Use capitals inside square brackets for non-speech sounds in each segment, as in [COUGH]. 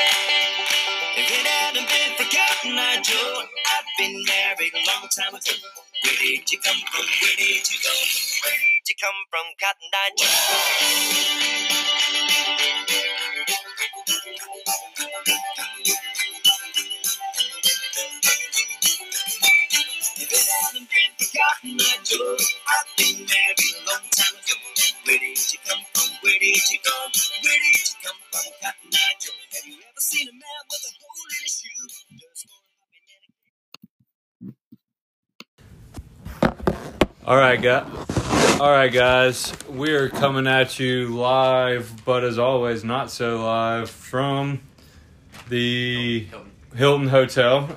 If it hadn't been for Cotton Eye Joe, I'd been married a long time ago. Where did you come from? Where did you go? Where did you come from, Cotton Eye? If it hadn't been for Cotton Eye Joe, I'd been married a long time ago. Where did you come from? Where did you go? Where did you come from, Cotton Eye Joe? Have you ever seen a man with a hole in his shoe? Just more happy than a All right, guys. All right, guys. We're coming at you live, but as always, not so live from the Hilton Hotel,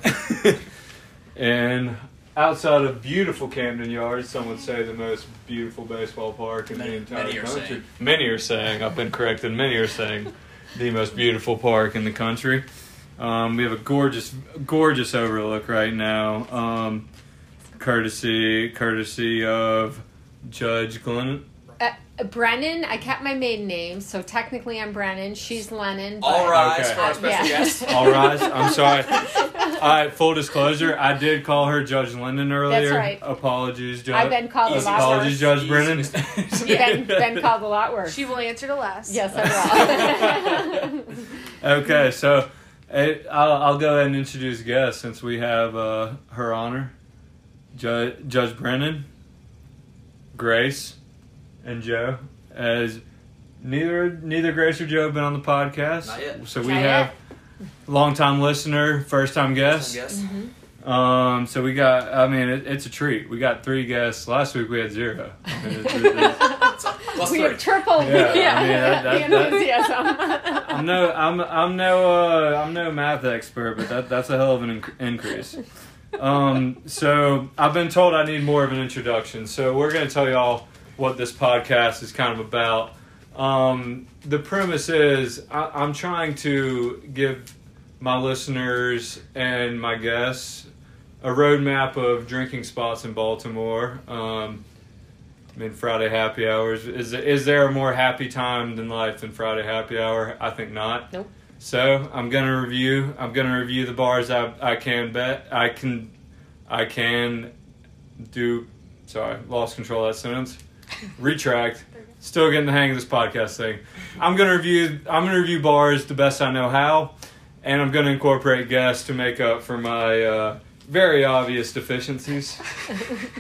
[LAUGHS] and outside of beautiful Camden Yards. Some would say the most beautiful baseball park in the entire many country. saying. Many are saying. I've been corrected. Many are saying the most beautiful park in the country. Um, we have a gorgeous, gorgeous overlook right now. Um, courtesy courtesy of Judge Glenn. Uh, Brennan, I kept my maiden name, so technically I'm Brennan. She's Lennon. But All rise Okay. for our special Yeah. guest. [LAUGHS] All right, I'm sorry. All right, full disclosure, I did call her Judge Lennon earlier. That's right. Apologies, Judge. I've been called a Easy lot Apologies, worse. Judge Brennan. You've been, been called a lot worse. She will answer to last. yes, I [LAUGHS] will. Okay, so eh, I'll, I'll go ahead and introduce guests since we have uh, her honor, Judge, Judge Brennan, Grace, and Joe. As neither neither Grace or Joe have been on the podcast, Not yet. so we Not have yet. long time listener, first time guest. Guest. Um, so we got. I mean, it, it's a treat. We got three guests. Last week we had zero. I mean, it's- it's- Plus we three. have tripled Yeah, I the, mean, that- that- the that- enthusiasm. I'm no, I'm, I'm no, uh, I'm no math expert, but that, that's a hell of an inc- increase. Um, so I've been told I need more of an introduction. So we're going to tell y'all what this podcast is kind of about. Um, the premise is I, I'm trying to give my listeners and my guests a roadmap of drinking spots in Baltimore. Um, I mean, Friday happy hours. Is is there a more happy time than life than Friday happy hour? I think not. Nope. So I'm gonna review. I'm gonna review the bars I I can bet I can I can do. Sorry, lost control of that sentence. Retract. Still getting the hang of this podcast thing. I'm gonna review. I'm gonna review bars the best I know how, and I'm gonna incorporate guests to make up for my uh, very obvious deficiencies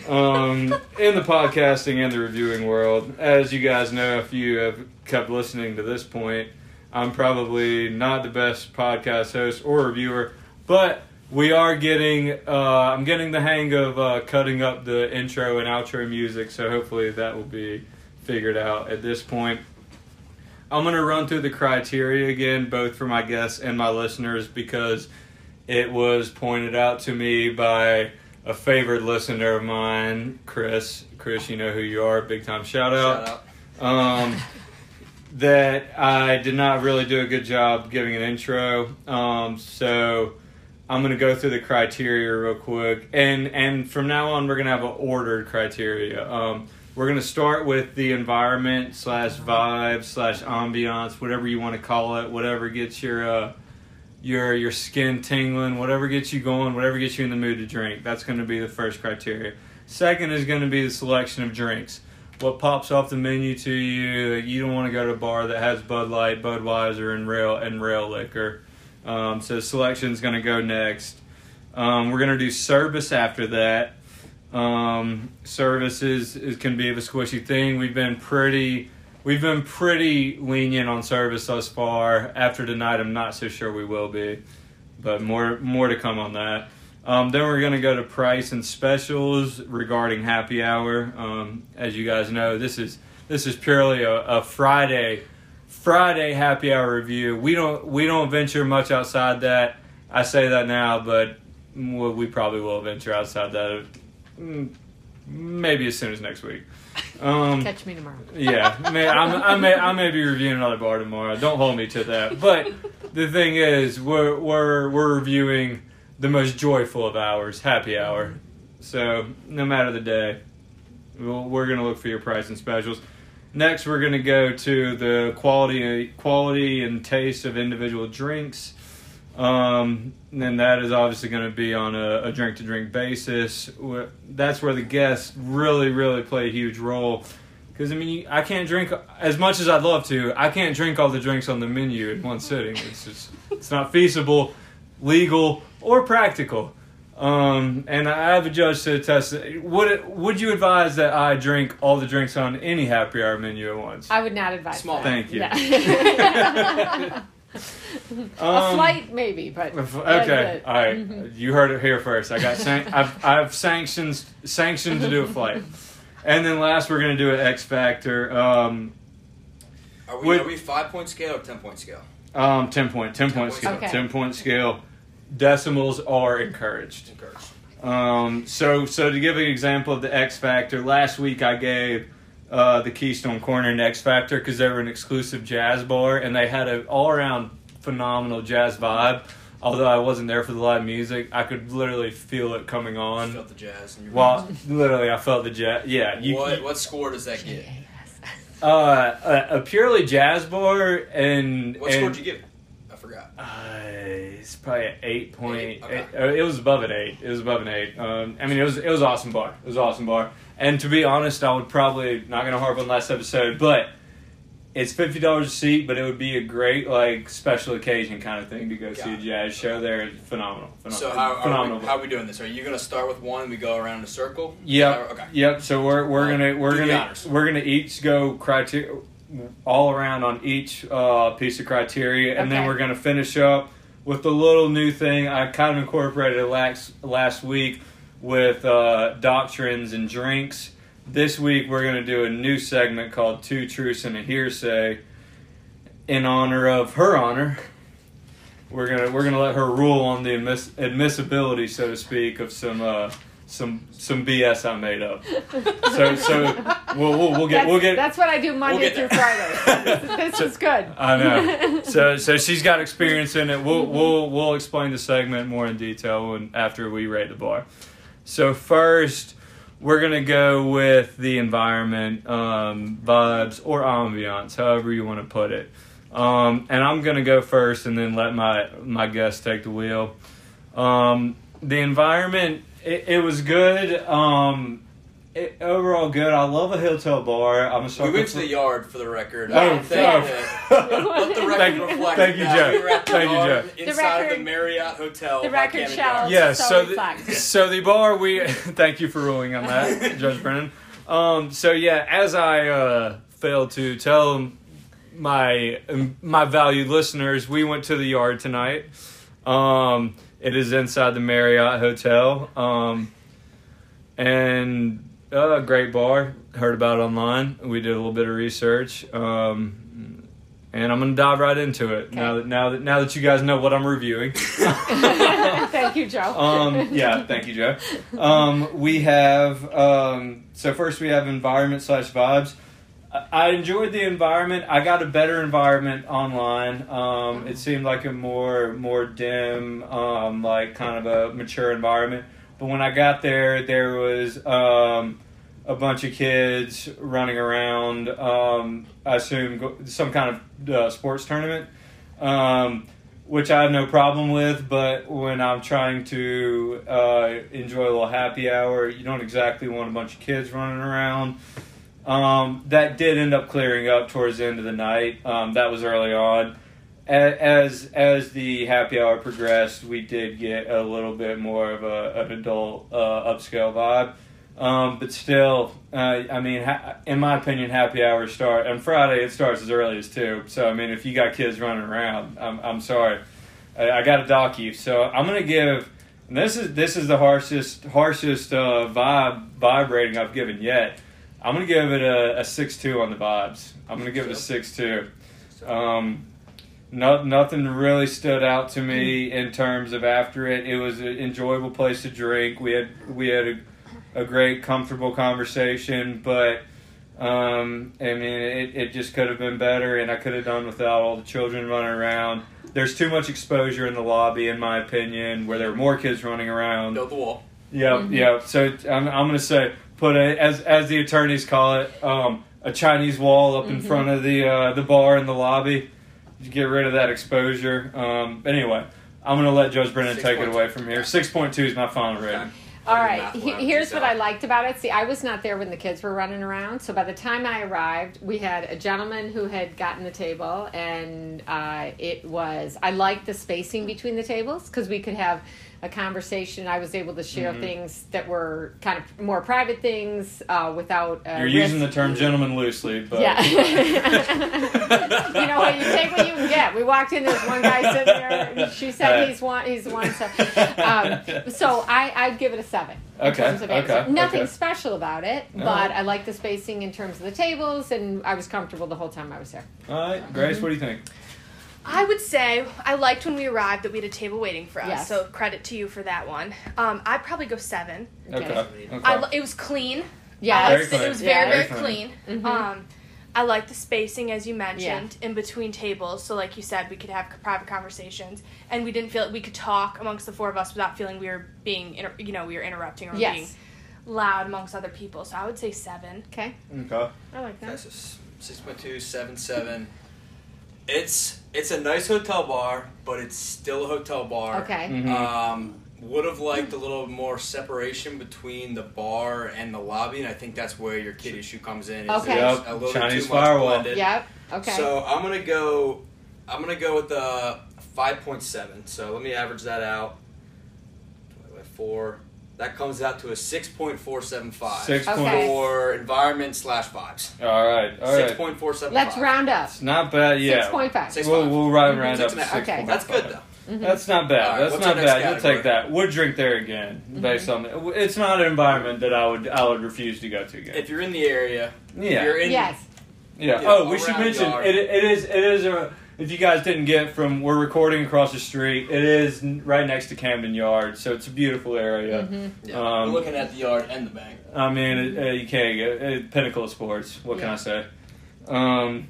um, in the podcasting and the reviewing world. As you guys know, if you have kept listening to this point, I'm probably not the best podcast host or reviewer, but we are getting. Uh, I'm getting the hang of uh, cutting up the intro and outro music, so hopefully that will be figured out at this point. I'm going to run through the criteria again, both for my guests and my listeners, because it was pointed out to me by a favorite listener of mine, Chris. Chris, you know who you are. Big time shout out. Shout out. Um, that I did not really do a good job giving an intro. Um, so I'm to go through the criteria real quick, and and from now on we're to have an ordered criteria. Um, we're to start with the environment slash vibe slash ambiance, whatever you want to call it, whatever gets your uh, your your skin tingling, whatever gets you going, whatever gets you in the mood to drink. That's to be the first criteria. Second is to be the selection of drinks. What pops off the menu to you? You don't want to go to a bar that has Bud Light, Budweiser, and rail and rail liquor. Um, so is going to go next. Um, we're going to do service after that. Um, service is, can be of a squishy thing. We've been pretty we've been pretty lenient on service thus far. After tonight, I'm not so sure we will be, but more more to come on that. Um, then we're going to go to price and specials regarding happy hour. Um, as you guys know, this is this is purely a, a Friday Friday happy hour review. We don't we don't venture much outside that. I say that now, but we we probably will venture outside that. mm, Maybe as soon as next week. [LAUGHS] Um, Catch me tomorrow. yeah, may, I'm, I may I may be reviewing another bar tomorrow. Don't hold me to that. But [LAUGHS] the thing is, we're we're we're reviewing the most joyful of hours, happy hour. So no matter the day, we'll, we're gonna look for your price and specials. Next, we're going to go to the quality, quality and taste of individual drinks. Um, and that is obviously going to be on a, a drink to drink basis. That's where the guests really, really play a huge role. Because I mean, I can't drink as much as I'd love to. I can't drink all the drinks on the menu in one sitting. It's just, it's not feasible, legal, or practical. Um, and I have a judge to attest. Would it, would you advise that I drink all the drinks on any happy hour menu at once? I would not advise. Small. that. Thank you. Yeah. [LAUGHS] a Um, flight, maybe, but If- Okay, it. all right. Mhm. You heard it here first. I got san- I've I've sanctions sanctioned to do a flight, and then last we're gonna do an X Factor. Um, Are we, Would- are we five point scale or ten point scale? um, ten point, ten point point scale, scale. ten point scale. Decimals are encouraged. Encouraged. Um, so so to give an example of the X Factor, last week I gave uh, the Keystone Corner an X Factor because they were an exclusive jazz bar and they had an all around phenomenal jazz vibe. Although I wasn't there for the live music, I could literally feel it coming on. Felt the jazz. In your Well, literally, I felt the jazz. Yeah, you. what what score does that get? uh, a, a purely jazz bar and What and, score did you give? It? I forgot. Uh, it's probably an eight point. Okay. eight- it was above an eight. It was above an eight. Um, I mean, it was it was awesome bar. It was awesome bar. And to be honest, I would probably not gonna harp on last episode, but it's fifty dollars a seat. But it would be a great like special occasion kind of thing to go see a Got jazz show there. It's phenomenal. phenomenal So how are, phenomenal. we, how are we doing this? Are you gonna start with one? and We go around in a circle. Yep. Okay. Yep. So we're we're gonna we're do gonna we're gonna each go criteria all around on each uh, piece of criteria, and then we're gonna finish up with the little new thing I kind of incorporated last last week with uh, doctrines and drinks. This week we're gonna do a new segment called Two Truths and a Hearsay in honor of her honor. We're gonna we're gonna let her rule on the admiss- admissibility, so to speak, of some uh, some some BS I made up. So so we'll we'll, we'll get that's, we'll get. that's what I do Monday get through. Friday. [LAUGHS] this is good. I know. So so she's got experience in it. We'll we'll we'll explain the segment more in detail when, after we rate the bar. So first, we're gonna go with the environment, um, vibes, or ambiance, however you want to put it. Um, and I'm gonna go first, and then let my my guest take the wheel. Um, the environment, it, it was good. Um, it, overall good. I love a hotel bar. I'm a sucker. We went to the yard for the record. Oh, I think oh. that- [LAUGHS] let the record Thank- reflect thank you, that Joe. We were at the Thank you, yard Joe. inside of record- the Marriott Hotel. the record Camden shall- Yard. Yeah, So so the, so the bar we [LAUGHS] thank you for ruling on that, [LAUGHS] Judge Brennan. Um, so yeah, as I uh, failed to tell my my valued listeners, we went to the yard tonight. Um, it is inside the Marriott Hotel, um, and uh, great bar. Heard about it online. We did a little bit of research. Um, and I'm gonna dive right into it now that now that now that you guys know what I'm reviewing. [LAUGHS] Thank you, Joe. Um, yeah, thank you, Joe. Um, we have um, so first we have environment slash vibes. I- enjoyed the environment. I got a better environment online. Um, it seemed like a more more dim, um, like kind of a mature environment. But when I got there, there was um, a bunch of kids running around. Um, I assume some kind of uh, sports tournament. Um, which I have no problem with. But when I'm trying to uh, enjoy a little happy hour, you don't exactly want a bunch of kids running around. Um, that did end up clearing up towards the end of the night. Um, that was early on. As as the happy hour progressed, we did get a little bit more of a, an adult uh, upscale vibe. Um, but still, uh, I mean, ha- in my opinion, happy hours start on Friday. It starts as early as two. So I mean, if you got kids running around, I'm, I'm sorry, I, I got to dock you. So I'm gonna give. This is this is the harshest harshest uh, vibe vibe rating I've given yet. I'm gonna give it a, a six two on the vibes. I'm gonna give it a six two. Um, no, nothing really stood out to me in terms of after it. It was an enjoyable place to drink. We had we had a, a great, comfortable conversation, but um, I mean, it, it just could have been better, and I could have done without all the children running around. There's too much exposure in the lobby, in my opinion, where there are more kids running around. Build the wall. Yeah, Mhm. yeah. So I'm, I'm going to say put a as as the attorneys call it um, a Chinese wall up in Mm-hmm. front of the uh, the bar in the lobby to get rid of that exposure. Um, anyway, I'm gonna let Judge Brennan take it away from here. Six point two is my final rating. All I'll do right. math he- when I'm here's what. I liked about it. See, I was not there when the kids were running around. So by the time I arrived, we had a gentleman who had gotten the table, and uh, it was. I liked the spacing between the tables because we could have a conversation. I was able to share Mm-hmm. things that were kind of more private things uh, without. You're using the term gentleman loosely, but Yeah. [LAUGHS] [LAUGHS] you know what? You take what you can get. We walked in. There's one guy sitting there. She said he's one. He's one. So, um, so I I'd give it a seven. Okay, okay, Nothing okay. special about it, but Alright. I like the spacing in terms of the tables, and I was comfortable the whole time I was there. all right, Grace, what do you think? I would say I liked when we arrived that we had a table waiting for us. Yes. So credit to you for that one. Um, I'd probably go seven. Okay, Okay. okay. I, lo- it was clean. Yeah. Very clean. it was Yeah. very, Very very clean. clean. Um, I like the spacing as you mentioned in between tables. So like you said, we could have private conversations, and we didn't feel we could talk amongst the four of us without feeling we were being, inter- you know, we were interrupting or being loud amongst other people. So I would say seven. Okay. okay. I like that. That's a s- 6.2, 7, 7. It's it's a nice hotel bar, but it's still a hotel bar. Okay. Mhm. Um, would have liked a little more separation between the bar and the lobby, and I think that's where your kid issue comes in. is Okay. Yep, A little Chinese too much firewall. blended. Yep. Okay. So I'm gonna go. I'm gonna go with the 5.7. So let me average that out. Four. That comes out to a 6.475. Six Okay. for environment slash vibes. All right, all right. 6.475. Let's round up. It's not bad. Yeah, Six point five. Six- We'll, we'll round, mm-hmm. round up and to a six. Okay. That's good though. Mm-hmm. That's not bad. All right, That's what's not our next bad. You'll category? take that. Would drink there again, mm-hmm. based on the, it's not an environment that I would I would refuse to go to again. If you're in the area, yeah, you're in. Yes. yeah. Yeah, Oh, we should around mention yard. it. It is it is a. If you guys didn't get from, we're recording across the street. It is right next to Camden Yard, so it's a beautiful area. Mm-hmm. Yeah, Um, we're looking at the yard and the bank. I mean, it, uh, you can't get it, pinnacle of sports. What can I say? Um,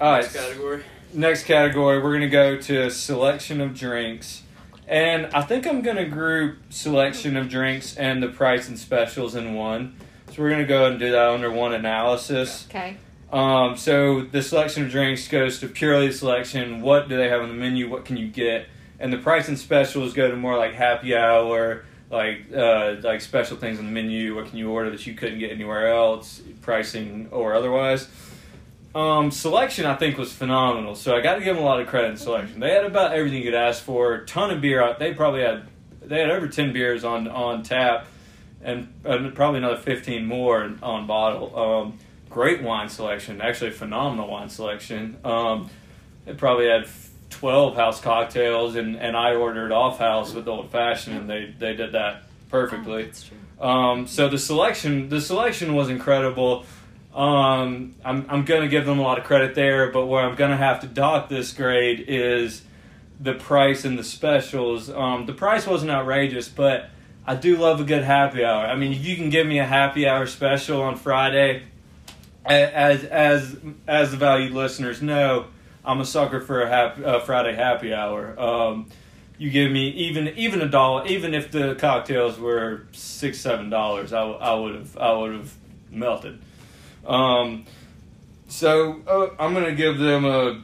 all right. Next category. next category, we're going to go to selection of drinks. And I think I'm going to group selection of drinks and the price and specials in one. So we're going to go and do that under one analysis. Okay. Um, so the selection of drinks goes to purely selection. What do they have on the menu? What can you get? And the price and specials go to more like happy hour, like uh, like special things on the menu. What can you order that you couldn't get anywhere else? Pricing or otherwise. Um, selection I think was phenomenal. So I got to give them a lot of credit in selection. They had about everything you could ask for. A ton of beer. They probably had they had over ten beers on on tap, and, and probably another fifteen more on bottle. Um, great wine selection. Actually, phenomenal wine selection. Um, they probably had twelve house cocktails, and, and I ordered off house with old fashioned, and they they did that perfectly. That's true. Um, so the selection, the selection was incredible. Um, I'm, I'm going to give them a lot of credit there, but where I'm going to have to dock this grade is the price and the specials. Um, the price wasn't outrageous, but I do love a good happy hour. I mean, if you can give me a happy hour special on Friday, as as as the valued listeners know, I'm a sucker for a happy, uh, Friday happy hour. Um, you give me even even a dollar, even if the cocktails were six seven dollars, I would have I would have melted. Um, so uh, I'm gonna give them a.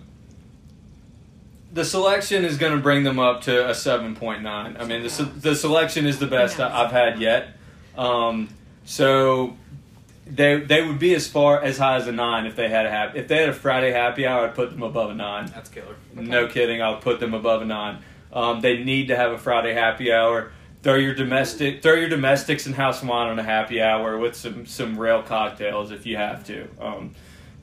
The selection is going to bring them up to a seven point nine. I mean, the the selection is the best I've had yet. Um, so they they would be as far as high as a nine if they had a happy if they had a Friday happy hour. I'd put them above a nine. That's killer. No kidding, I'll put them above a nine. Um, they need to have a Friday happy hour. Throw your domestic, throw your domestics and house wine on a happy hour with some some rail cocktails if you have to. Um,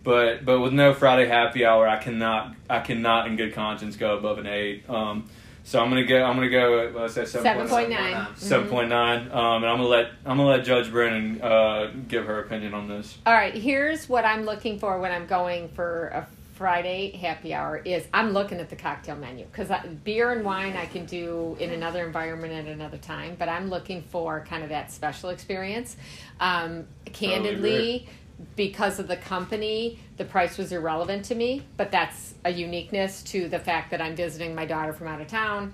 but but with no Friday happy hour, I cannot I cannot in good conscience go above an eight. Um, so I'm gonna go I'm gonna go what's that Seven point nine. Seven point nine. Um, and I'm gonna let I'm gonna let Judge Brennan uh, give her opinion on this. All right, here's what I'm looking for when I'm going for a Friday happy hour is I'm looking at the cocktail menu because beer and wine I can do in another environment at another time, but I'm looking for kind of that special experience. Um, candidly, because of the company, the price was irrelevant to me, but that's a uniqueness to the fact that I'm visiting my daughter from out of town.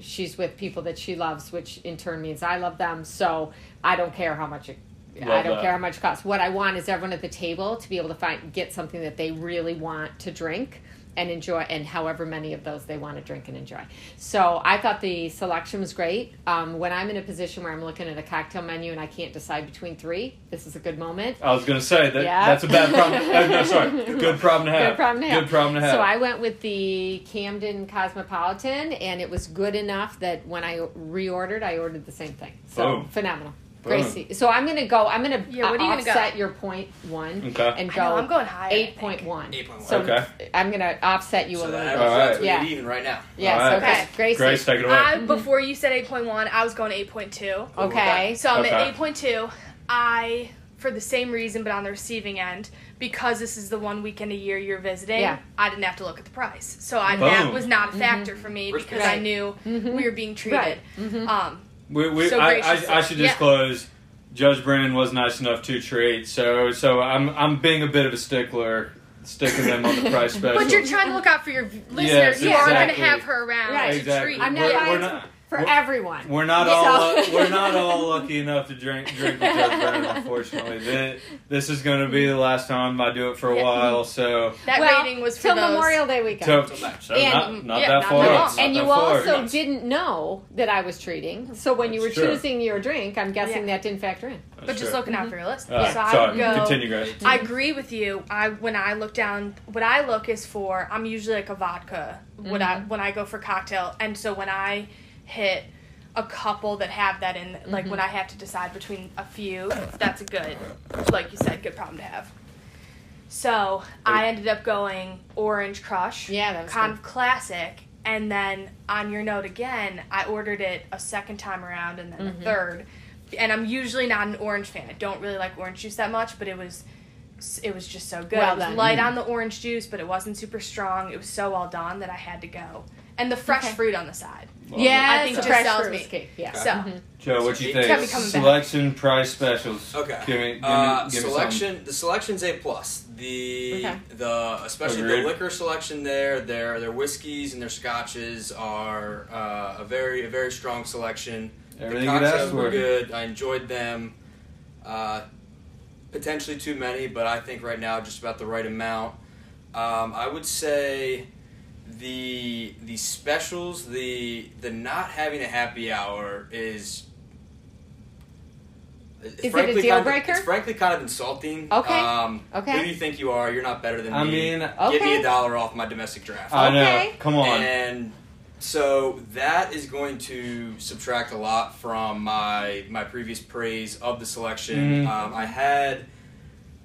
She's with people that she loves, which in turn means I love them. So I don't care how much it I don't that. care how much it costs. What I want is everyone at the table to be able to find get something that they really want to drink and enjoy, and however many of those they want to drink and enjoy. So I thought the selection was great. Um, when I'm in a position where I'm looking at a cocktail menu and I can't decide between three, this is a good moment. I was gonna say that Yeah. that's a bad problem. [LAUGHS] no, sorry, good problem to have. Good problem to have. Good problem to have. So I went with the Camden Cosmopolitan, and it was good enough that when I reordered, I ordered the same thing. So Boom. phenomenal. Boom. Gracie. So I'm gonna go. I'm gonna Yeah, what are you gonna go? offset your point one Okay. and I go know, I'm going higher. I eight think. point one. 8.1. So Okay. I'm gonna offset you a little that bit. All right. Yeah. even right now. Yes. All right. Okay. Okay. Gracie. Grace, take it away. I before you said 8.1, I was going 8.2. Okay. So I'm Okay. at 8.2. I, for the same reason, but on the receiving end, because this is the one weekend a year you're visiting, Yeah. I didn't have to look at the price. So I, that was not a factor for me Respect. because I Right. knew Mhm. we were being treated. Right. Mhm. Um, We, we, So I, I, I should yeah. disclose. Judge Brennan was nice enough to treat, so so I'm I'm being a bit of a stickler, sticking them on the [LAUGHS] price special. but you're trying to look out for your listeners. Yes, you are going to exactly. have her around Right. to Exactly. treat. I'm not We're- we're not- for we're- everyone. We're not So- all we're [LAUGHS] not all lucky enough to drink drink with Judge Brennan. Unfortunately, [LAUGHS] Th- this is going to be the last time I do it for a Yeah. while. So, That well, rating was for till those. Memorial Day weekend. so, Till next. so And- not, not yeah, that far. Not long. and you also Nice. didn't know that I was treating. So when you were true. choosing your drink, I'm guessing Yeah. that didn't factor in. That's But just true. looking out for your listeners. All right, so I sorry. would go. Continue, Grace. I agree with you. I when I look down, what I look is for. I'm usually like a vodka. When I mm-hmm. when I go for cocktail, and so when I hit a couple that have that in, like when I have to decide between a few, that's a good, like you said, good problem to have. So I ended up going Orange Crush. Yeah, that was kind good. of classic. And then on your note again, I ordered it a second time around and then Mm-hmm. a third. And I'm usually not an orange fan. I don't really like orange juice that much, but it was it was just so good. Well it was done. light on the orange juice, but it wasn't super strong. It was so well done that I had to go. And the fresh Okay. fruit on the side. Well, yeah, I think the just fresh sells me. was key. Yeah. So Mhm. Joe, what do you think? gotta be coming back. Selection price specials. Okay. Give me, give me, uh, give me selection. The selection's a plus. The Okay. the especially Agreed. the liquor selection there, their their whiskeys and their scotches are uh, a very a very strong selection. Everything the cocktails were good. I enjoyed them. Uh, potentially too many, but I think right now just about the right amount. Um, I would say the the specials, the the not having a happy hour is. it a frankly deal kind of- breaker? it's frankly kind of insulting. Okay. Um, Okay. Who do you think you are? You're not better than I me. I mean, give me a dollar off my domestic draft. I know. Okay. Come on. And so that is going to subtract a lot from my my previous praise of the selection. Mhm. Um, I had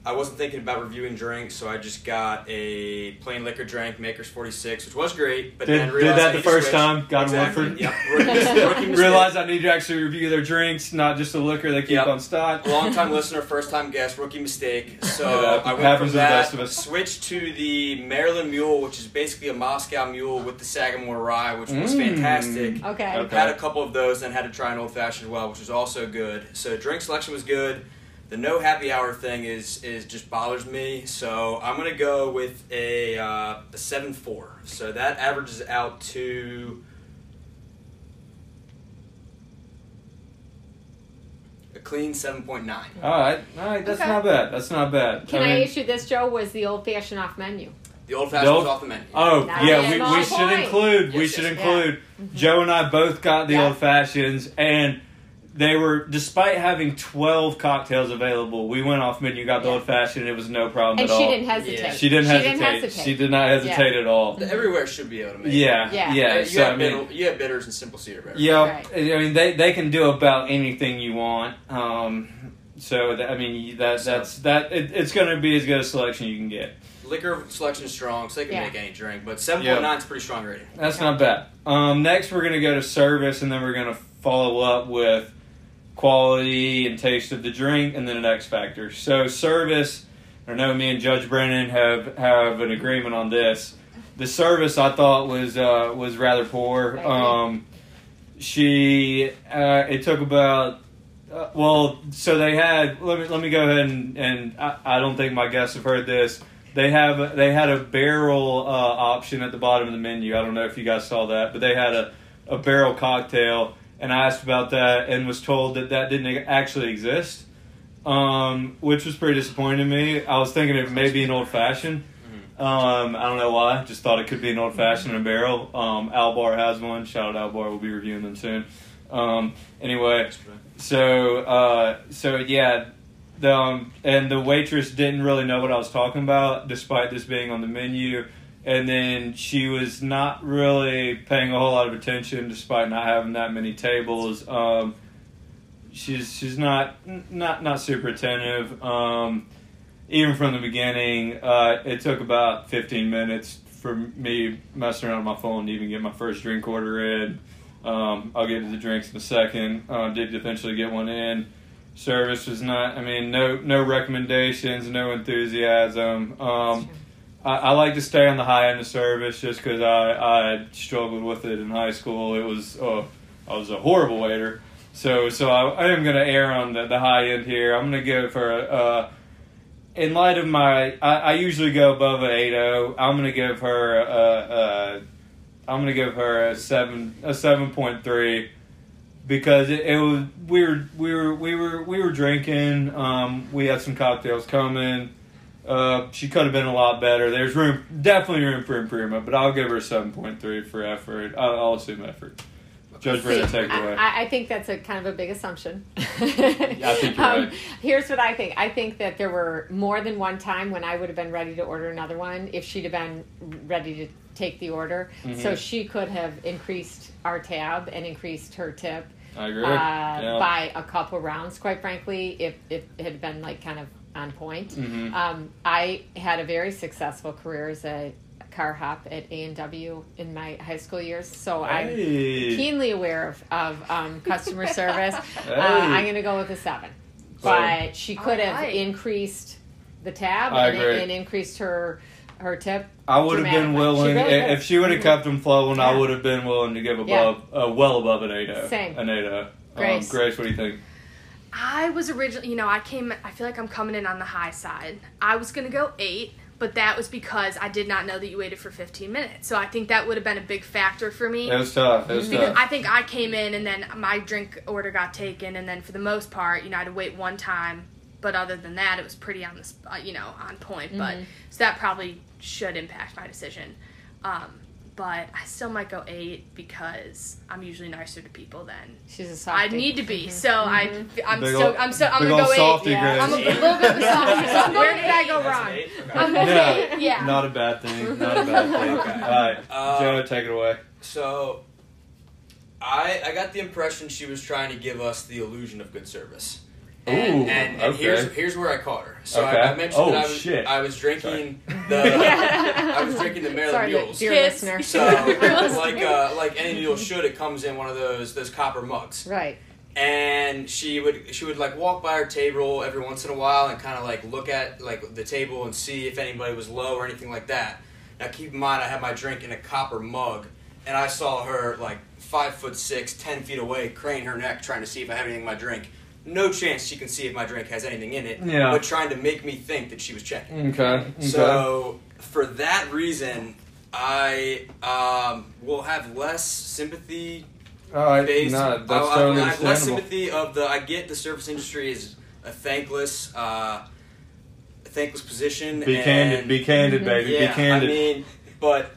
I wasn't thinking about reviewing drinks, so I just got a plain liquor drink, Maker's Forty Six, which was great. But Did- then did realized that I the first switch. time? Got a exactly. Woodford? Yep. Rookie, [LAUGHS] rookie mistake. Realize I need to actually review their drinks, not just the liquor they keep Yep. on stock. [LAUGHS] Long time listener, first time guest, rookie mistake. [LAUGHS] So Yeah, I went happens from to the that, best of us. switched to the Maryland Mule, which is basically a Moscow Mule with the Sagamore Rye, which was Mm. fantastic. Okay. Okay. Had a couple of those, and had to try an old fashioned as well, which was also good. So drink selection was good. The no happy hour thing is is just bothers me. So I'm gonna go with a uh, a seven four. So that averages out to a clean seven point nine. All right, all right, that's Okay. not bad. That's not bad. Can I, mean- issue this, Joe? Was the old fashioned off menu? The old fashioned old- was off the menu. Oh Now yeah, we, my we should point. include we Yes, should yes. include Joe and I both got the Yeah. old fashions and they were despite having twelve cocktails available, we went off menu, got the Yeah. old fashioned, it was no problem And at she all. didn't hesitate. Yeah. she didn't hesitate. She hesitate. didn't hesitate. She did not hesitate at all. Everywhere should be able to make. Yeah, Yeah. yeah. You, so I mean, bitter, you have bitters and simple cedar beer. Yeah, Right. I mean they, they can do about anything you want. Um, so that, I mean that that's that it, it's going to be as good a selection you can get. Liquor selection is strong, so they can Yeah. make any drink. But seven point nine is pretty strong rating. That's not bad. Um, next we're going to go to service, and then we're going to follow up with quality and taste of the drink, and then an X factor. So service. I know me and Judge Brennan have have an agreement on this. The service I thought was uh, was rather poor. Um, she uh, it took about uh, well, so they had. Let me let me go ahead and and I, I don't think my guests have heard this. They have they had a barrel uh, option at the bottom of the menu. I don't know if you guys saw that, but they had a a barrel cocktail, and I asked about that and was told that that didn't actually exist. um, which was pretty disappointing to me. I was thinking it may be an old fashioned. Um, I don't know why. Just thought it could be an old fashioned in a barrel. Um, Albar has one. Shout out Albar. We'll be reviewing them soon. Um, anyway, so uh, so yeah, the um, and the waitress didn't really know what I was talking about, despite this being on the menu. And then she was not really paying a whole lot of attention, despite not having that many tables. Um, she's she's not not not super attentive. Um, even from the beginning, uh, it took about 15 minutes for me messing around with my phone to even get my first drink order in. Um, I'll get to the drinks in a second. Uh, did eventually get one in. Service was not. I mean, no no recommendations, no enthusiasm. I, I like to stay on the high end of service just because I, I struggled with it in high school. It was oh, I was a horrible waiter. So so I, I am going to err on the, the high end here. I'm going to give her a. Uh, in light of my, I, I usually go above an 8.0. I'm gonna give her a, a I'm gonna give her a seven, a seven point three, because it, it, was we were we were we were we were drinking. Um, we had some cocktails coming. Uh, she could have been a lot better. There's room, definitely room for improvement, but I'll give her seven point three for effort. I'll, I'll assume effort. Judge Brennan, take it away. I, I, think that's a kind of a big assumption. [LAUGHS] I think you're um, right. Here's what I think. I think that there were more than one time when I would have been ready to order another one if she'd have been ready to take the order. Mm-hmm. So she could have increased our tab and increased her tip I agree. uh, yeah. by a couple rounds. Quite frankly, if, if it had been like kind of on point. Mhm. Um, I had a very successful career as a car hop at A and W in my high school years, so I'm keenly aware of, of um, [LAUGHS] customer service. Hey. Uh, I'm going to go with a seven, but she could have Alright. increased the tab and, and increased her her tip. I would have been willing She really if she would have kept them flowing. I would have been willing to give Yeah. above, uh, well above an eight oh. Same. An eight oh. Um, Grace. Grace, what do you think? I was originally, you know, I came. I feel like I'm coming in on the high side. I was gonna go eight, but that was because I did not know that you waited for 15 minutes. So I think that would have been a big factor for me. It was tough. It was Because tough. I think I came in and then my drink order got taken, and then for the most part, you know, I had to wait one time. But other than that, it was pretty on the, uh, you know, on point. But so that probably should impact my decision. Um, but I still might go eight because I'm usually nicer to people than She's a softie. I need to be. So I, I'm Big so ol- I'm so I'm gonna go eight. Yeah. I'm a Grace. little bit of a [LAUGHS] softie. So I'm Where going did I go wrong? eight? Okay. Yeah. Yeah. Not a bad thing. Not a bad thing. [LAUGHS] Okay. All right, Uh, Joe, take it away. So, I I got the impression she was trying to give us the illusion of good service. And, Ooh, and, and okay. here's here's where I caught her. So Okay. I, I mentioned Oh, that I was shit. I was drinking the [LAUGHS] I was drinking the Maryland Sorry, Mules. dear Kiss. listener. So [LAUGHS] [LAUGHS] like uh, like any mule should, it comes in one of those those copper mugs. right. and she would she would like walk by our table every once in a while and kind of like look at like the table and see if anybody was low or anything like that. Now keep in mind I had my drink in a copper mug and I saw her like five foot six, ten feet away, crane her neck trying to see if I have anything in my drink. No chance she can see if my drink has anything in it, Yeah. but trying to make me think that she was checking. Okay. okay. So for that reason, I um, will have less sympathy All right. based. No, that's I, I, totally I have less sympathy of the. I get the service industry is a thankless, uh, a thankless position. Be and, candid. [LAUGHS] Be candid, baby. Yeah, be candid. I mean, but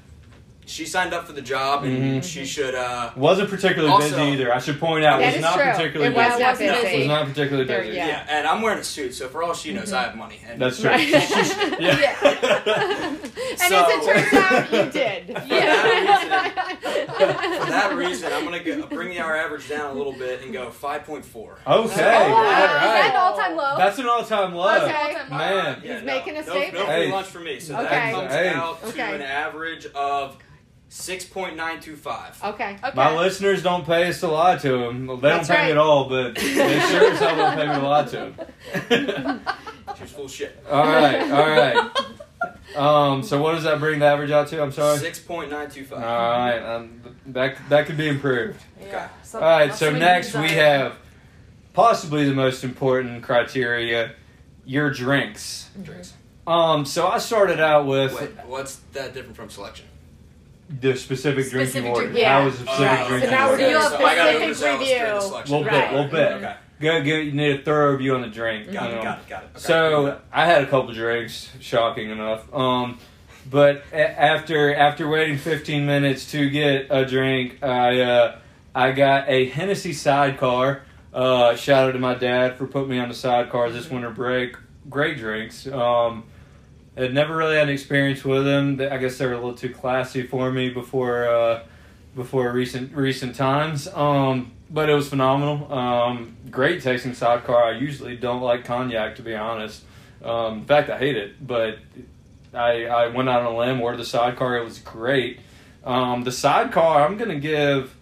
she signed up for the job, and Mhm. she should. Uh, Wasn't particularly Also- busy either. I should point out, That was not true. particularly It was busy. not busy. busy. was not particularly There- busy. yeah. yeah. and I'm wearing a suit, so for all she knows, I have money. And That's true. [LAUGHS] Right. yeah. [LAUGHS] And So- as it turns out, you did. [LAUGHS] Yeah. For that reason, I'm gonna go, bring our average down a little bit and go 5.4. Okay. Oh, all Is that an all-time low? That's an all-time low. Okay. All-time low. Man. He's making a no, statement. No free Hey. lunch for me, so Okay. that comes Hey. out to Okay. an average of 6.925. Okay. Okay. My listeners don't pay us to lie to them. They don't pay right. me at all, but [LAUGHS] they sure as hell don't pay me to lie to them. She was full shit. all right, all right. Um, so what does that bring the average out to? I'm sorry. 6.925. All right, um, that that could be improved. Yeah. All right, so next we have possibly the most important criteria: your drinks. Drinks. Um, so I started out with Wait, what's that different from selection? The specific drinking Specific order. drink- yeah. How was the specific Right. So drinking now we're order? doing So I gotta specific oversell a review. straight selection. Little bit, Right. little bit. Okay. go give you need a thorough review on the drink. Got you know. it. Got it. Got it. Okay. So I had a couple drinks, shocking enough. Um, but after after waiting 15 minutes to get a drink, I uh, I got a Hennessy sidecar. Uh, shout out to my dad for putting me on the sidecars this winter break. Great drinks. Um, had never really had an experience with them. I guess they were a little too classy for me before uh, before recent recent times. Um, but it was phenomenal. Um, great tasting sidecar. I usually don't like cognac to be honest. Um, in fact, I hate it. But I I went out on a limb, ordered the sidecar. It was great. Um, the sidecar, I'm gonna give.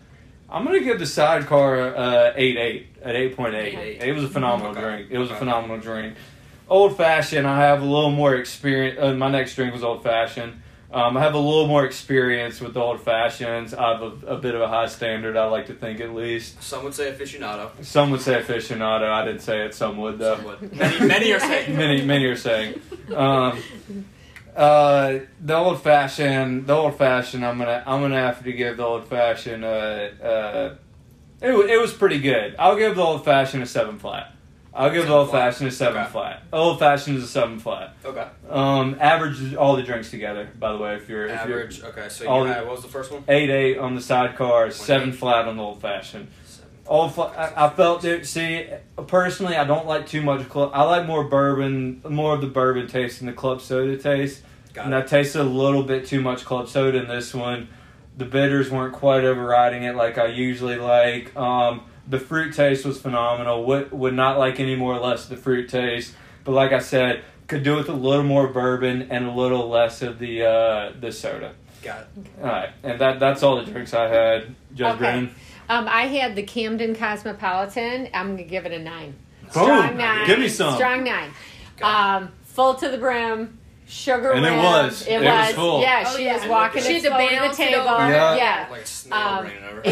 I'm gonna give the sidecar uh, eight eight at eight point eight. It was a phenomenal Okay. drink. It was a phenomenal drink. Old fashioned. I have a little more experience. Uh, my next drink was old fashioned. Um, I have a little more experience with the old fashions. I have a, a bit of a high standard. I like to think at least. Some would say aficionado. Some would say aficionado. I didn't say it. Some would though. Some would. Many, many are saying. [LAUGHS] many many are saying. Um, uh, the old fashioned, the old fashioned. I'm gonna I'm gonna have to give the old fashioned. Uh, uh, it it was pretty good. I'll give the old fashioned a seven flat. I'll give the old fashioned a seven Okay. flat. Old fashioned is a seven flat. Okay. Um, average all the drinks together. By the way, if you're if Average. Okay. So all you the- had, what was the first one? eight eight on the sidecar, seven flat on the old fashioned. Seven. Old, Fa- I, I felt it. See, personally, I don't like too much club. I like more bourbon, more of the bourbon taste than the club soda taste. Got and it. I tasted a little bit too much club soda in this one. The bitters weren't quite overriding it like I usually like. Um, the fruit taste was phenomenal. Would would not like any more or less the fruit taste. But like I said, could do with a little more bourbon and a little less of the uh, the soda. Got it. All right, and that that's all the drinks I had. Judge Okay. Brennan. Um, I had the Camden Cosmopolitan. I'm gonna give it a nine. Boom. Strong nine. Give me some. Strong nine. Um, full to the brim. Sugar And it was. It, It was. was full. Yeah, Oh, she yeah. was walking She it had to slow the table. Yeah. yeah. Like a snail Um, over.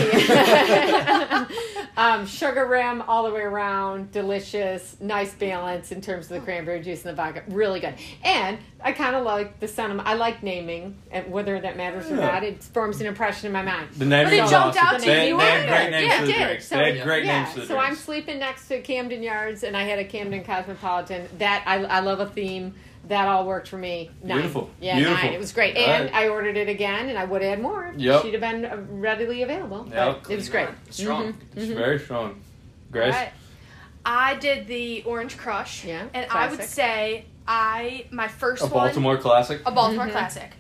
[LAUGHS] um, sugar rim all the way around, delicious, nice balance in terms of the cranberry juice and the vodka, really good. And I kind of like the sentiment. I like naming, and whether that matters or not, it forms an impression in my mind. The name But it was jumped awesome. out to they, you. they had great names Yeah, for the drinks. So, they had great yeah, names for the so I'm sleeping next to Camden Yards, and I had a Camden Cosmopolitan. That I, I love a theme. That all worked for me. Nine. Beautiful. Yeah, Beautiful. nine. It was great, All and right. I ordered it again, and I would add more. if Yep. She'd have been uh, readily available. Yep. It was great. Strong. Mhm, It's mhm. very strong. Grace? Alright. I did the Orange Crush. Yeah, And I would say I my first A one Baltimore classic. a Baltimore Mhm. classic.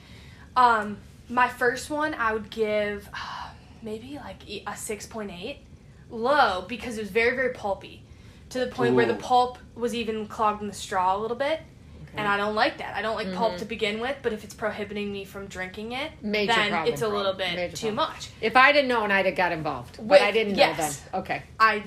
Um, my first one I would give uh, maybe like a 6.8. low because it was very very pulpy, to the point where the pulp was even clogged in the straw a little bit. And I don't like that. I don't like pulp Mhm. to begin with, but if it's prohibiting me from drinking it, Major then problem. it's a little bit Major too problem. much. If I'd have known, I'd have got involved. But With- I didn't yes. know then. Okay. I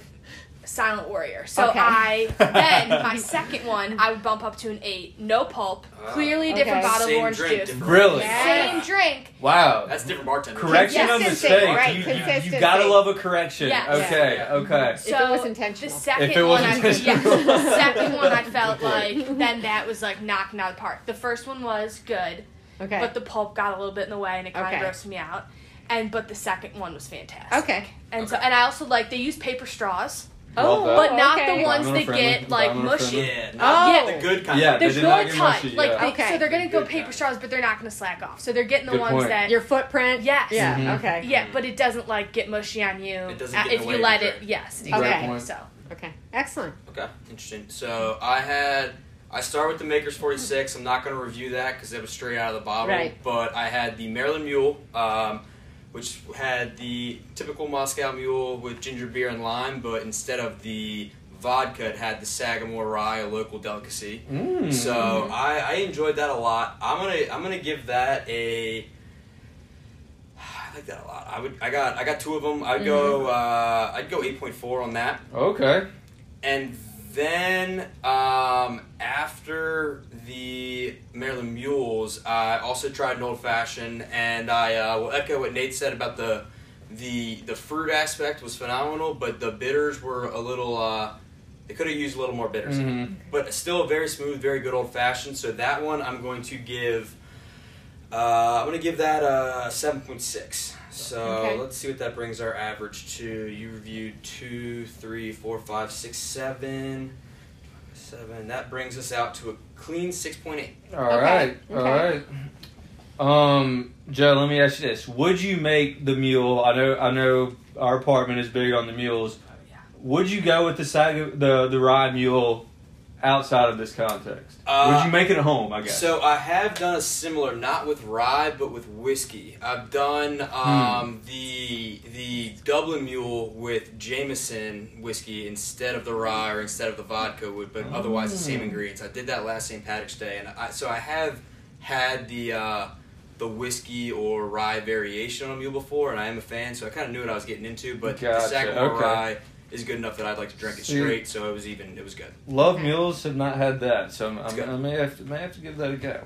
silent warrior. So Okay. I [LAUGHS] then my second one I would bump up to an eight. No pulp. Ah. Clearly a Okay. different bottle of orange drink, juice. different- Really? Yeah. Same drink. Wow. That's different bartender. Correction of Consistency, mistake. right, You, you, you consistency. gotta love a correction. Yes. Okay, Yeah. okay. If it was intentional. The second If it was one, I, intentional. yeah, the second one I felt [LAUGHS] like then that was like knocking out of the park. The first one was good, Okay. but the pulp got a little bit in the way and it kind Okay. of grossed me out. And but the second one was fantastic. okay. And so and I also like they use paper straws, Love Oh, but not okay. the ones that friendly, get like mushy. friendly. Yeah. Oh. Not the good kind. Yeah, Of they They're not good get mushy, Like yeah. they, Okay. so they're gonna go Good paper kind. straws, but they're not gonna slack off. So they're getting the Good ones point. that Your footprint? Yes. Yeah, Mhm. okay. yeah, but it doesn't like get mushy on you It doesn't uh, get in if you let it. Yes, Okay. exactly. point. So Okay. Excellent. Okay, interesting. So I had I start with the Maker's 46. I'm not going to review that because it was straight out of the bottle. Right. But I had the Maryland Mule, um, which had the typical Moscow Mule with ginger beer and lime, but instead of the vodka, it had the Sagamore Rye, a local delicacy. Mm. So I, I enjoyed that a lot. I'm gonna I'm gonna give that a. [SIGHS] I like that a lot. I would I got I got two of them. I'd go uh, I'd go 8.4 on that. Okay. And then um, after the Maryland Mules, I also tried an old fashioned, and I uh, will echo what Nate said about the the the fruit aspect was phenomenal, but the bitters were a little. Uh, they could have used a little more bitters, Mhm. but still very smooth, very good old fashioned. So that one I'm going to give. Uh, I'm gonna give that a seven point six. So Okay. let's see what that brings our average to. You reviewed two, three, four, five, six, seven, seven. That brings us out to a clean six point eight. All Okay, right, okay. right. Um, Joe, let me ask you this: Would you make the mule? I know, I know, our apartment is big on the mules. Would you go with the sag, the the rye mule outside of this context? Uh, Would you make it at home? I guess. So I have done a similar, not with rye, but with whiskey. I've done Hmm. um, the the Dublin Mule with Jameson whiskey instead of the rye or instead of the vodka, but otherwise the Hmm. same ingredients. I did that last St. Patrick's Day, and I, so I have had the uh, the whiskey or rye variation on a mule before, and I am a fan, so I kind of knew what I was getting into. But the Gotcha, Sagamore okay. rye is good enough that I'd like to drink it See- straight, so it was even. It was good. Love mules have not had that, so I'm, I'm. I may have to may have to give that a go.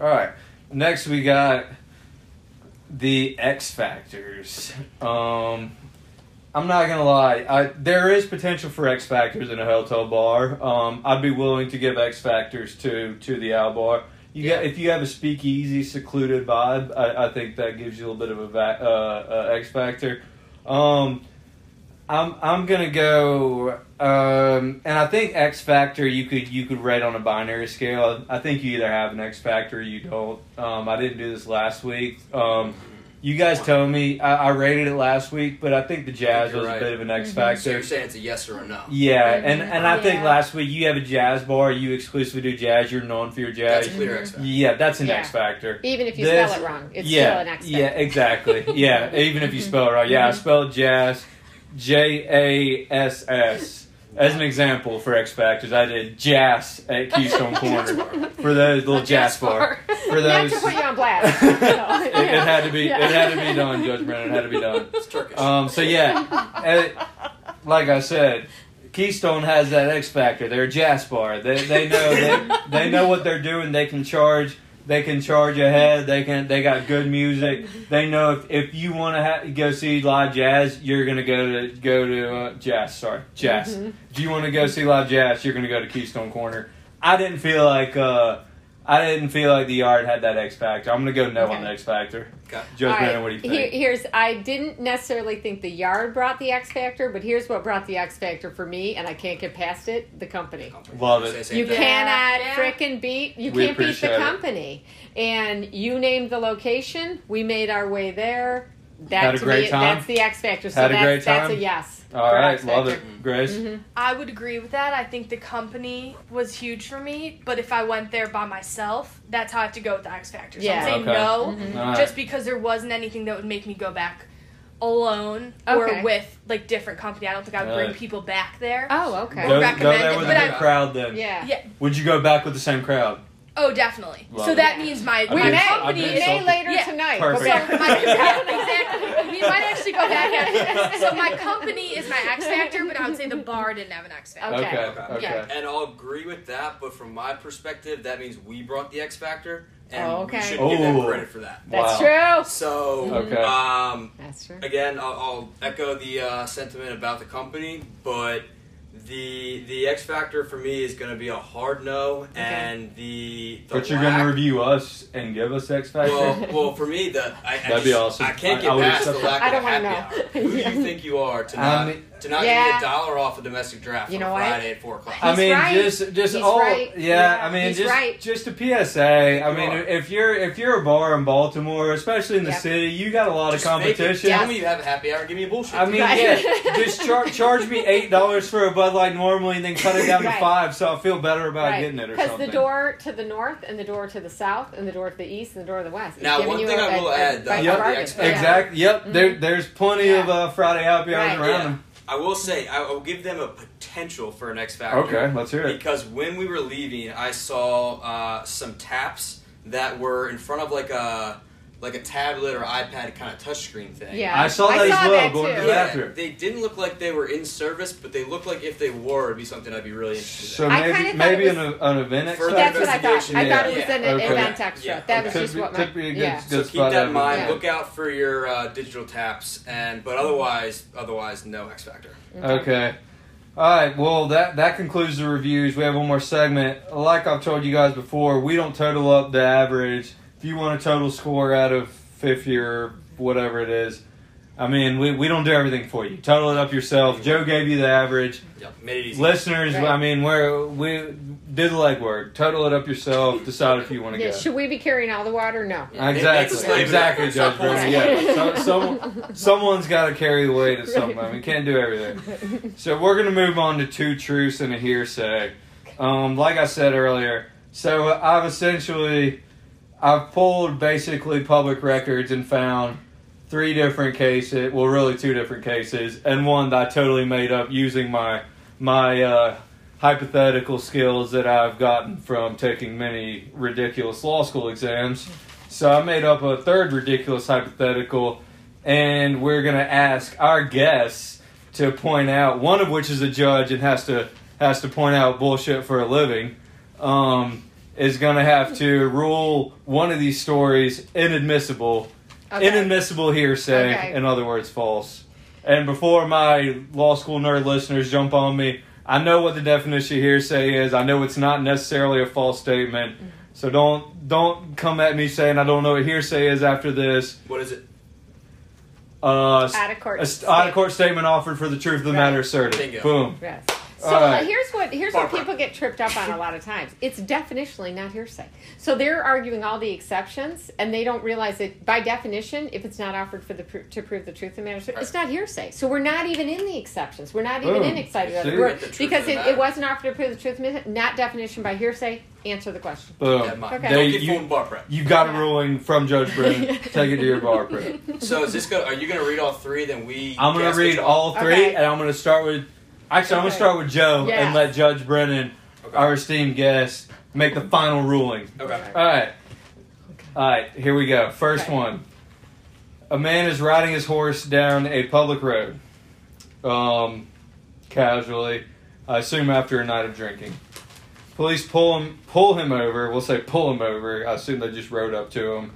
All right, next we got the X Factors. Um, I'm not gonna lie, I, there is potential for X Factors in a hotel bar. Um, I'd be willing to give X Factors to to the Owl Bar. You Yeah. got if you have a speakeasy, secluded vibe, I, I think that gives you a little bit of a va- uh, uh, X Factor. Um, I'm I'm gonna go, um, and I think X Factor you could you could rate on a binary scale. I think you either have an X Factor or you don't. Um, I didn't do this last week. Um, you guys told me I, I rated it last week, but I think the Jazz you're was right. a bit of an X Mhm. So Factor. you're saying it's a yes or a no? Yeah, Mhm. and and I think last week you have a jazz bar. You exclusively do jazz. You're known for your jazz. That's a clear X factor. Yeah, that's an Yeah. X Factor. Even if you This- spell it wrong, it's yeah, still an X Factor. yeah, exactly. [LAUGHS] Yeah, even if you spell it right. Yeah, I Mhm. spelled jazz, J A S S. As an example for X Factors, I did jazz at Keystone [LAUGHS] Corner for those little jazz jazz bar. bar. For Not those, to put you on blast. [LAUGHS] it, So, it yeah. had to be. Yeah. It had to be done, Judge Brennan. It had to be done. It's Turkish. Um, so yeah, eh, like I said, Keystone has that X factor. They're a jazz bar. They they know they, they know what they're doing. They can charge. They can charge ahead. They can. They got good music. They know if, if you want to ha- go see live jazz, you're gonna go to go to uh, jazz. Sorry, jazz. Mhm. If you want to go see live jazz, you're gonna go to Keystone Corner. I didn't feel like uh, I didn't feel like the yard had that X factor. I'm gonna go no on the X factor. Okay. Judge All right, Brennan, what do you think? Here, here's I didn't necessarily think the yard brought the X factor, but here's what brought the X factor for me, and I can't get past it: the company. Love it. Say the same You thing. cannot Yeah. frickin' beat. You We can't beat appreciate the it. company. And you named the location. We made our way there. That Had a to great me, time? that's the X factor. So Had a that's, great that's a yes. All for right, love it, Factor. Grace. Mhm. I would agree with that. I think the company was huge for me, but if I went there by myself, that's how I have to go with the X Factor. So Yeah. I'm saying Okay. no, Mhm. All right. just because there wasn't anything that would make me go back alone or with like different company. I don't think I would bring people back there. Oh, okay. Or Go, go recommend there it, with but a I- good crowd then. Yeah. Yeah. Would you go back with the same crowd? Oh, definitely. Love so it. that means my, I've We my been- may. Company been is may later Yeah. tonight. Perfect. So my, [LAUGHS] yeah, exactly. We might actually go back at it. [LAUGHS] [LAUGHS] So my company is my X factor, but I would say the bar didn't have an X factor. Okay. Okay. Okay. Okay. Yeah. And I'll agree with that, but from my perspective, that means we brought the X Factor, and Oh, okay. we should give them credit for that. That's Wow. true. So, Okay. um, That's true. again, I'll, I'll echo the uh, sentiment about the company, but the the X Factor for me is going to be a hard no, and the, the But you're going to review us and give us X Factor? Well, well, for me, the I, I That'd just, be awesome. I can't I- get I past the accept lack I don't a wanna happy know. hour. Who do you [LAUGHS] think you are to I not mean- um, to not Yeah. give me a dollar off a domestic draft You on know a what? Friday at four o'clock? I mean, right. just just He's all right. yeah. Yeah, I mean, he's just right. just a PSA. I You mean, are. if you're if you're a bar in Baltimore, especially in the Yep. city, you got a lot Just of competition. Tell me you have a happy hour give me a bullshit. I mean, Right. yeah, [LAUGHS] just char- charge me eight dollars for a Bud Light normally, and then cut it down to Right. five, so I feel better about Right. getting it or Because the door to the north and the door to the south and the door to the east and the door to the west. is Now, one you thing a- I will a- a- add, though, a about the bargain. X Factor. Yeah. Exactly. Yep. Mhm. There, there's plenty of uh, Friday happy hours around Yeah. them. I will say I will give them a potential for an X Factor. Okay, let's hear it. Because when we were leaving, I saw uh, some taps that were in front of like a like a tablet or iPad kind of touchscreen thing. Yeah. I saw I that saw as well that going to too. the Yeah, bathroom. they didn't look like they were in service, but they looked like if they were, it'd be something I'd be really interested So in. I maybe kinda thought maybe it an, an event X Further That's Factor? what I thought. I investigation, thought it was an Okay. event extra. Yeah. That was Could just be- what my could be a good- yeah. So good keep spot that in to- mind. Yeah. Look out for your uh, digital taps, and but otherwise, otherwise, no X Factor. Okay. All right. Well, that that concludes the reviews. We have one more segment. Like I've told you guys before, we don't total up the average if you want a total score out of 50 or whatever it is, I mean, we, we don't do everything for you. Total it up yourself. Joe gave you the average. Yep, made it easy. Listeners, Right. I mean, we're, we do the legwork. Total it up yourself. Decide if you want to Yeah, go. should we be carrying all the water? No. Yeah, Exactly, a slave to exactly. Judge Stop Brady. Yeah, so, someone, someone's got to carry the weight of something. I mean, we can't do everything. So we're gonna move on to two truths and a hearsay. Um, like I said earlier, so I've essentially I've pulled basically public records and found three different cases. Well, really two different cases, and one that I totally made up using my my uh, hypothetical skills that I've gotten from taking many ridiculous law school exams. So I made up a third ridiculous hypothetical, and we're gonna ask our guests to point out one of which is a judge and has to has to point out bullshit for a living. Um, is gonna have to rule one of these stories inadmissible, Okay. inadmissible hearsay. Okay. In other words, false. And before my law school nerd listeners jump on me, I know what the definition of hearsay is. I know it's not necessarily a false statement. Mm-hmm. So don't don't come at me saying I don't know what hearsay is after this. What is it? Uh, Out of court. a st- out of court statement offered for the truth of the Right. matter asserted. Boom. Yes. So All right. uh, here's what here's what people get tripped up on a lot of times. It's definitionally not hearsay. So they're arguing all the exceptions, and they don't realize that by definition, if it's not offered for the pr- to prove the truth of the matter, it's not hearsay. So we're not even in the exceptions. We're not even Boom. in excited See? We're- because it, it wasn't offered to prove the truth of the matter. Not definition by hearsay. Answer the question. Boom. Yeah, mine. Okay. Don't They- get you- fooled bar prep. You got a ruling from Judge [LAUGHS] Brennan. Take it to your bar prep. So is this go? Are you gonna read all three? Then we. I'm gonna read all three, Okay. and I'm gonna start with. Actually, I'm gonna start with Joe Yeah. and let Judge Brennan, Okay. our esteemed guest, make the final ruling. Okay. All right. All right. Here we go. First Okay. one. A man is riding his horse down a public road. Um, casually, I assume after a night of drinking. Police pull him, pull him over. We'll say pull him over. I assume they just rode up to him,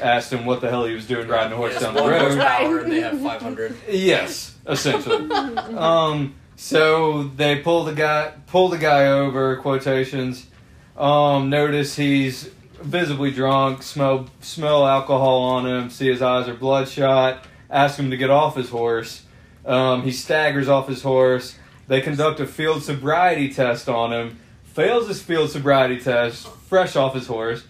asked him what the hell he was doing riding a horse Yes, down the one road. horsepower and they have 500. Yes, essentially. [LAUGHS] um, so they pull the guy pull the guy over. Quotations. Um, notice he's visibly drunk. Smell smell alcohol on him. See his eyes are bloodshot. Ask him to get off his horse. Um, he staggers off his horse. They conduct a field sobriety test on him. Fails his field sobriety test. Fresh off his horse.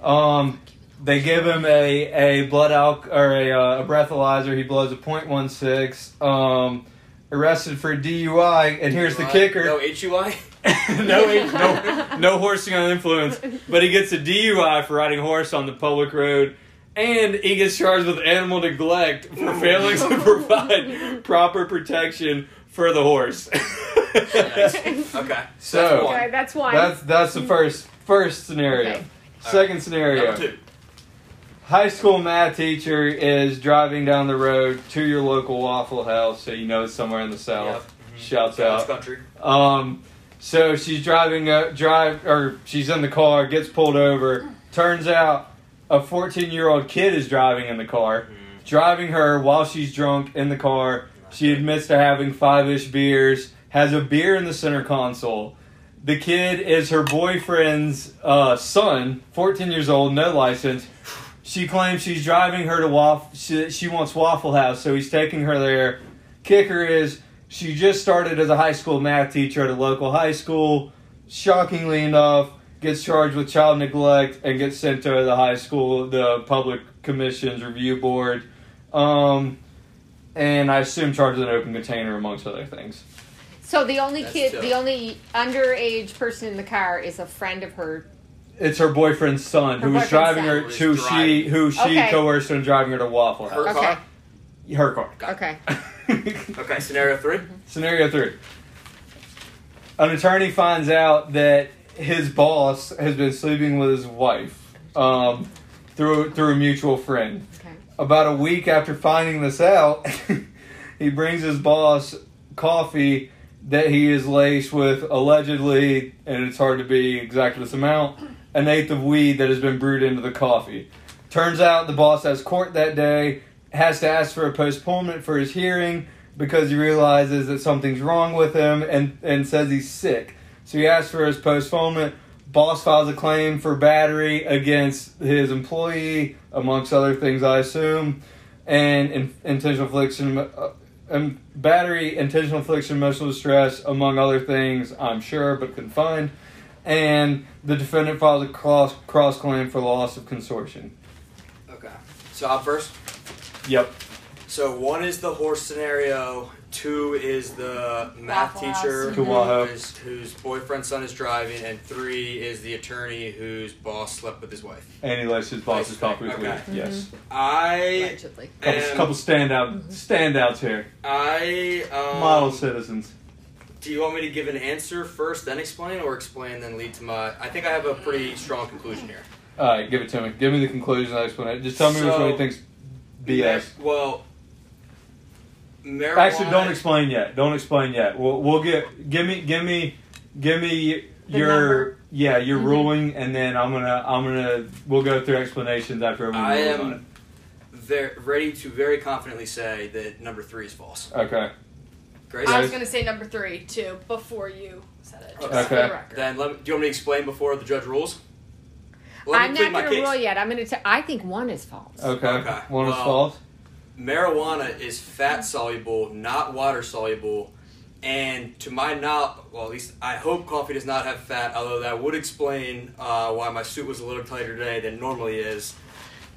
Um, they give him a, a blood alc or a, uh, a breathalyzer. He blows a .16. Um, arrested for DUI, and here's the kicker: No HUI. [LAUGHS] no, no, [LAUGHS] no horsing on influence. But he gets a DUI for riding a horse on the public road, and he gets charged with animal neglect for [LAUGHS] failing to provide proper protection for the horse. Nice. Okay. So that's one. Okay, that's one. that's that's the first first scenario. Okay. Second scenario. Number two. High school math teacher is driving down the road to your local Waffle House, so you know it's somewhere in the south. Yep. Shouts Cross out. country. Um, so she's driving, uh, drive, or she's in the car, gets pulled over. Turns out a 14 year old kid is driving in the car, driving her while she's drunk in the car. She admits to having five ish beers, has a beer in the center console. The kid is her boyfriend's uh, son, 14 years old, no license. She claims she's driving her to Waffle. She, she wants Waffle House, so he's taking her there. Kicker is she just started as a high school math teacher at a local high school. Shockingly enough, gets charged with child neglect and gets sent to the high school, the public commissions review board, um, and I assume charged with an open container amongst other things. so the only That's kid, tough. the only underage person in the car is a friend of her. It's her boyfriend's son Her who was boyfriend's driving son. her, Who was she driving. who she Okay. coerced into driving her to Waffle Her House. Okay. car. Her car. Okay. [LAUGHS] Okay. Scenario three. Scenario three. An attorney finds out that his boss has been sleeping with his wife um, through through a mutual friend. Okay. About a week after finding this out, [LAUGHS] he brings his boss coffee that he is laced with allegedly, and it's hard to be exactly this amount, an eighth of weed that has been brewed into the coffee. Turns out the boss has court that day, has to ask for a postponement for his hearing because he realizes that something's wrong with him and, and says he's sick. So he asks for his postponement. boss files a claim for battery against his employee, amongst other things, I assume, and in, intentional infliction, uh, um, battery, intentional infliction, emotional distress, among other things, I'm sure, but couldn't find. And the defendant files a cross cross claim for loss of consortium. Okay. So I'm first. Yep. So one is the horse scenario. Two is the math Waffle House. teacher mm-hmm. To Wahoo. whose, whose boyfriend's son is driving, and three is the attorney whose boss slept with his wife. And he lets his boss's coffee with Okay. weed. Yes. Mm-hmm. I Allegedly. Couple, am- couple standout mm-hmm. standouts here. I um, Model citizens. Do you want me to give an answer first, then explain, or explain then lead to my? I think I have a pretty strong conclusion here. All right, give it to me. Give me the conclusion. I explain it. Just tell me which one you think's BS. Well, marijuana. Actually, don't explain yet. Don't explain yet. We'll, we'll get. Give me. Give me. Give me The your. number? Yeah, your Mhm. ruling, and then I'm gonna. I'm gonna. We'll go through explanations after everyone I rules on am ver- ready to very confidently say that number three is false. Okay. Grace. I was gonna say number three too before you said it. Just Okay. for the record. Then let me, do you want me to explain before the judge rules? Let me I'm not my going to rule yet. I'm going to. I think one is false. Okay. Okay, One is false. marijuana is fat soluble, not water soluble. And to my knowledge, well, at least I hope coffee does not have fat, although that would explain uh, why my suit was a little tighter today than it normally is.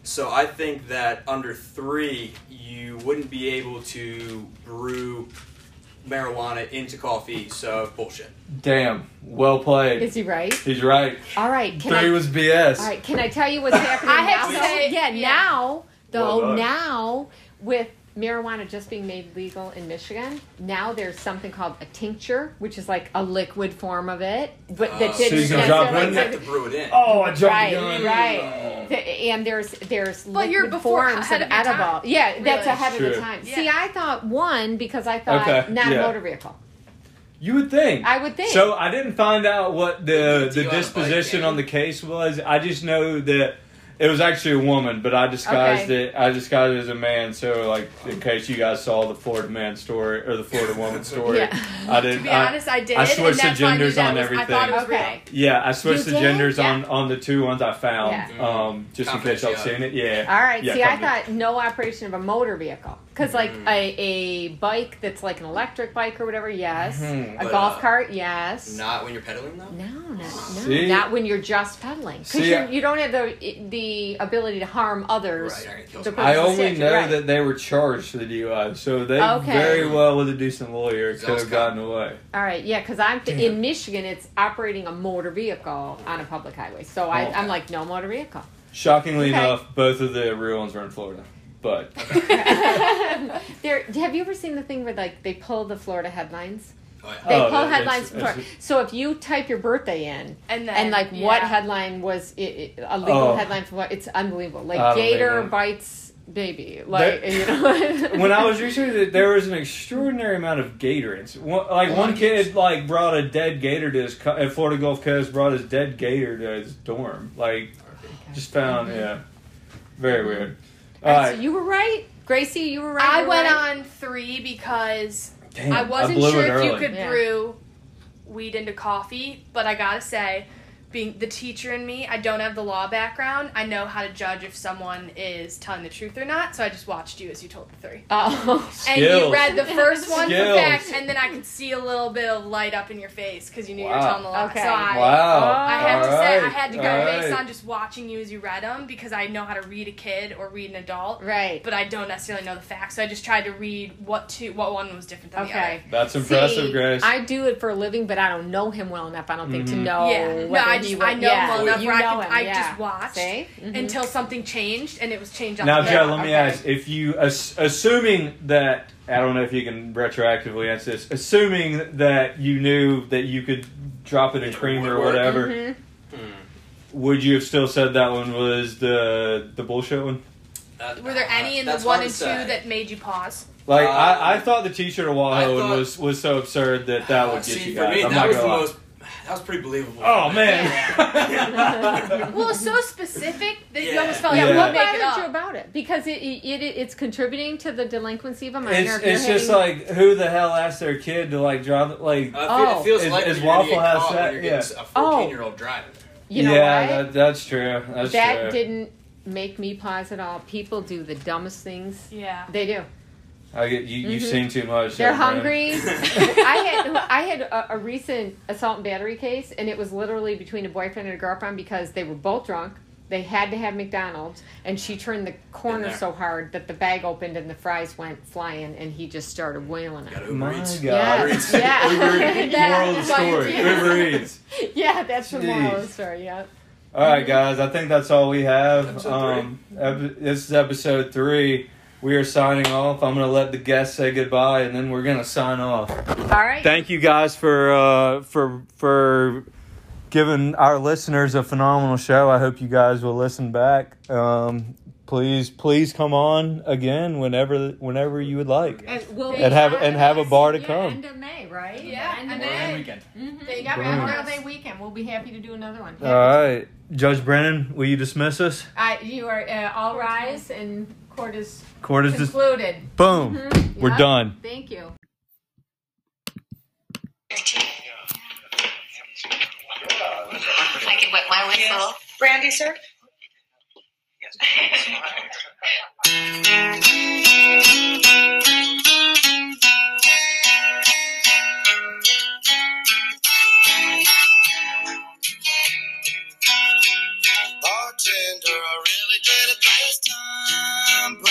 So I think that under three, you wouldn't be able to brew marijuana into coffee, so bullshit. Damn. Well played. Is he right? He's right. All right. Can Three I, was BS. all right. Can I tell you what's happening [LAUGHS] I have now? to say- yeah, yeah. Now, though, Well now with marijuana just being made legal in Michigan, now there's something called a tincture, which is like a liquid form of it, but Uh, that so you didn't can drop necessarily- You have to brew it in. Oh, I jumped Right, gun. right. The- and there's there's But you're liquid before- forms ahead of of your edible. time. Yeah, that's Really? ahead of the Sure. time. Yeah. See, I thought one because I thought Okay, not yeah. a motor vehicle. You would think. I would think. So I didn't find out what the the you have a disposition on the case was. I just know that it was actually a woman, but I disguised Okay. it. I disguised it as a man. So like, in case you guys saw the Florida man story or the Florida woman [LAUGHS] story, Yeah. I didn't. be I- honest, I did. I switched the that's why I knew genders on was- I thought it was everything. Okay. yeah, I switched You the did? genders Yeah. on on the two ones I found, Yeah. um, just in case y'all seen it. Yeah. All right. Yeah, See, I thought no operation of a motor vehicle because like Mhm. a, a bike that's like an electric bike or whatever, yes. Mhm. A But, golf uh, cart, yes. Not when you're pedaling, though? No, no, no. See? Not when you're just pedaling because See, you I- you don't have the the ability to harm others. Right, you're gonna kill The somebody. I person's only statute, know right. that they were charged for the DUI, so they Okay. very well, with a decent lawyer, could have gotten away. All right, yeah, because I'm Damn. in Michigan. It's operating a motor vehicle on a public highway, so I, Oh. I'm like no motor vehicle. Shockingly Okay. enough, both of the real ones were in Florida. But [LAUGHS] there, have you ever seen the thing where like they pull the Florida headlines? Oh, yeah. They Oh, pull that- headlines from that's- Florida. So if you type your birthday in And then and like what headline was it, it, a legal Oh. headline for what? It's unbelievable. Like gator bites baby. Like That- [LAUGHS] you know. [LAUGHS] when I was researching it, there was an extraordinary amount of gator. One, like one kid like brought a dead gator to his co- at Florida Gulf Coast. Brought his dead gator to his dorm. Like just found yeah, very weird. All All right, right, so you were right, Gracie. You were right. I went right. on three because Damn, I wasn't blew sure it if you could Yeah. brew weed into coffee, but I gotta say, being the teacher in me, I don't have the law background. I know how to judge if someone is telling the truth or not, so I just watched you as you told the three. Oh. And you read the first one for Skills. fact, and then I could see a little bit of light up in your face because you knew you were Wow. telling the lie. Okay. So I, Wow. I have to say, I Alright, had to go alright. based on just watching you as you read them because I know how to read a kid or read an adult, Right. but I don't necessarily know the facts. So I just tried to read what two, what one was different than the other. Okay. That's impressive, See, Grace. I do it for a living, but I don't know him well enough. I don't think to Mhm. know. Yeah, no, whether I he just would- I know yeah. him well enough You where I, know could, him, I yeah. just watched See? Mhm. until something changed and it was changed. on Now, Joe, let me okay. ask: If you, ass- assuming that I don't know if you can retroactively answer this, assuming that you knew that you could drop it in It cream or would work. whatever, Mhm. Hmm. would you have still said that one was the the bullshit one? That- Were there any in the one and to two say. that made you pause? Like Uh, I, I thought the T-shirt of Wahoo was was so absurd that that would get See, you for guys. me, I'm that not was the lie. most That was pretty believable. Oh man. [LAUGHS] well, it's so specific that you Yeah. almost felt like Yeah. like What you make it bothered you up. about it? Because it, it, it it's contributing to the delinquency of a minor. it's if you're it's just having- like who the hell asked their kid to like drive like Uh, Oh. it feels Is- like is when you're gonna Waffle House caught that- you're yeah. getting a 14 year old driving. you know yeah what? that, that's true that's that true didn't make me pause at all. People do the dumbest things. Yeah. They do. I get you you've Mhm. seen too much They're yeah, hungry. [LAUGHS] I had I had a, a recent assault and battery case, and it was literally between a boyfriend and a girlfriend because they were both drunk. They had to have McDonald's, and she turned the corner so hard that the bag opened and the fries went flying, and he just started wailing Got it. Uber My Eats. God. Yeah, Uber Eats. yeah. [LAUGHS] Uber Eats. [LAUGHS] That- moral of the story Yeah. Uber Eats Yeah, that's the moral of the story. Yeah. all right guys I think that's all we have Episode um ep- this is episode three we are signing off I'm gonna let the guests say goodbye and then we're gonna sign off All right. thank you guys for uh, for for giving our listeners a phenomenal show. I hope you guys will listen back. Um, please, please come on again whenever whenever you would like. and, we'll And have- and have a bar to come. End of May, right? Yeah, End of and May. then- weekend. Mm-hmm. They got Memorial Memorial Day weekend. We'll be happy to do another one. All right, Judge Brennan, will you dismiss us? I, you are uh, all rise and court is Court is just concluded. boom. Mhm. We're Yep. done. Thank you. I can wet my whistle. Brandy, sir? Bartender, I really did it this time.